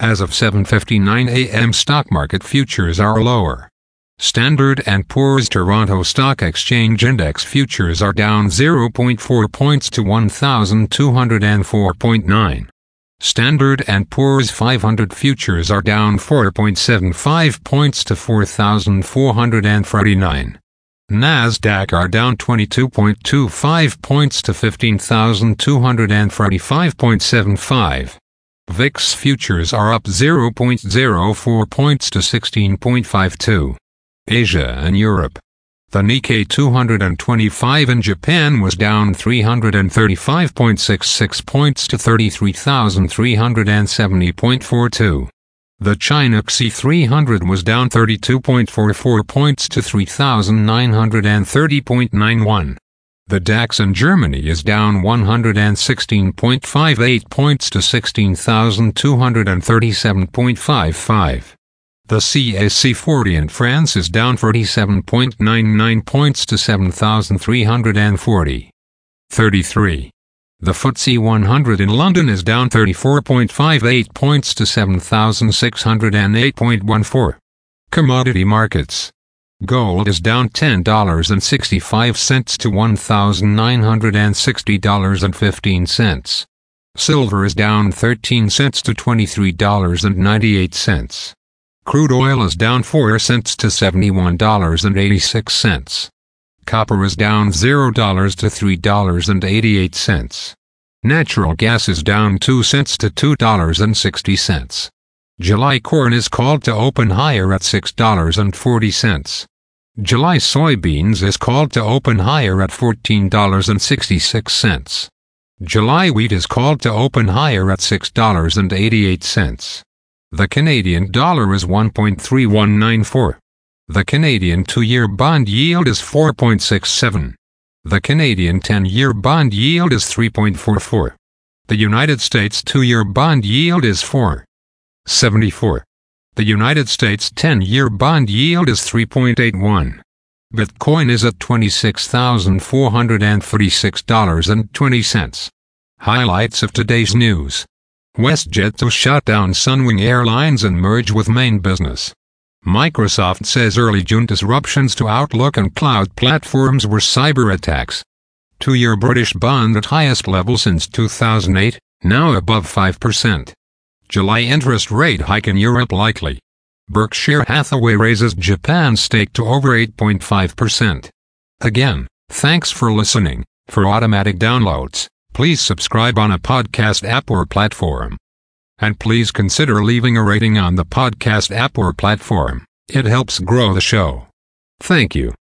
As of 7:59 a.m. stock market futures are lower. Standard & Poor's Toronto Stock Exchange Index futures are down 0.4 points to 1204.9. Standard & Poor's 500 futures are down 4.75 points to 4439. Nasdaq are down 22.25 points to 15,245.75. VIX futures are up 0.04 points to 16.52. Asia and Europe. The Nikkei 225 in Japan was down 335.66 points to 33,370.42. The China CSI 300 was down 32.44 points to 3,930.91. The DAX in Germany is down 116.58 points to 16,237.55. The CAC 40 in France is down 47.99 points to 7,340. 33. The FTSE 100 in London is down 34.58 points to 7,608.14. Commodity markets. Gold is down $10.65 to $1,960.15. Silver is down 13 cents to $23.98. Crude oil is down 4 cents to $71.86. Copper is down $0 to $3.88. Natural gas is down 2 cents to $2.60. July corn is called to open higher at $6.40. July soybeans is called to open higher at $14.66. July wheat is called to open higher at $6.88. The Canadian dollar is 1.3194. The Canadian two-year bond yield is 4.67. The Canadian 10-year bond yield is 3.44. The United States two-year bond yield is 4.74. The United States 10-year bond yield is 3.81. Bitcoin is at $26,436.20. Highlights of today's news. WestJet to shut down Sunwing Airlines and merge with Main Business. Microsoft says early June disruptions to Outlook and cloud platforms were cyber attacks. Two-year British bond at highest level since 2008, now above 5%. July interest rate hike in Europe likely. Berkshire Hathaway raises Japan stake to over 8.5%. Again, thanks for listening. For automatic downloads, please subscribe on a podcast app or platform. And please consider leaving a rating on the podcast app or platform. It helps grow the show. Thank you.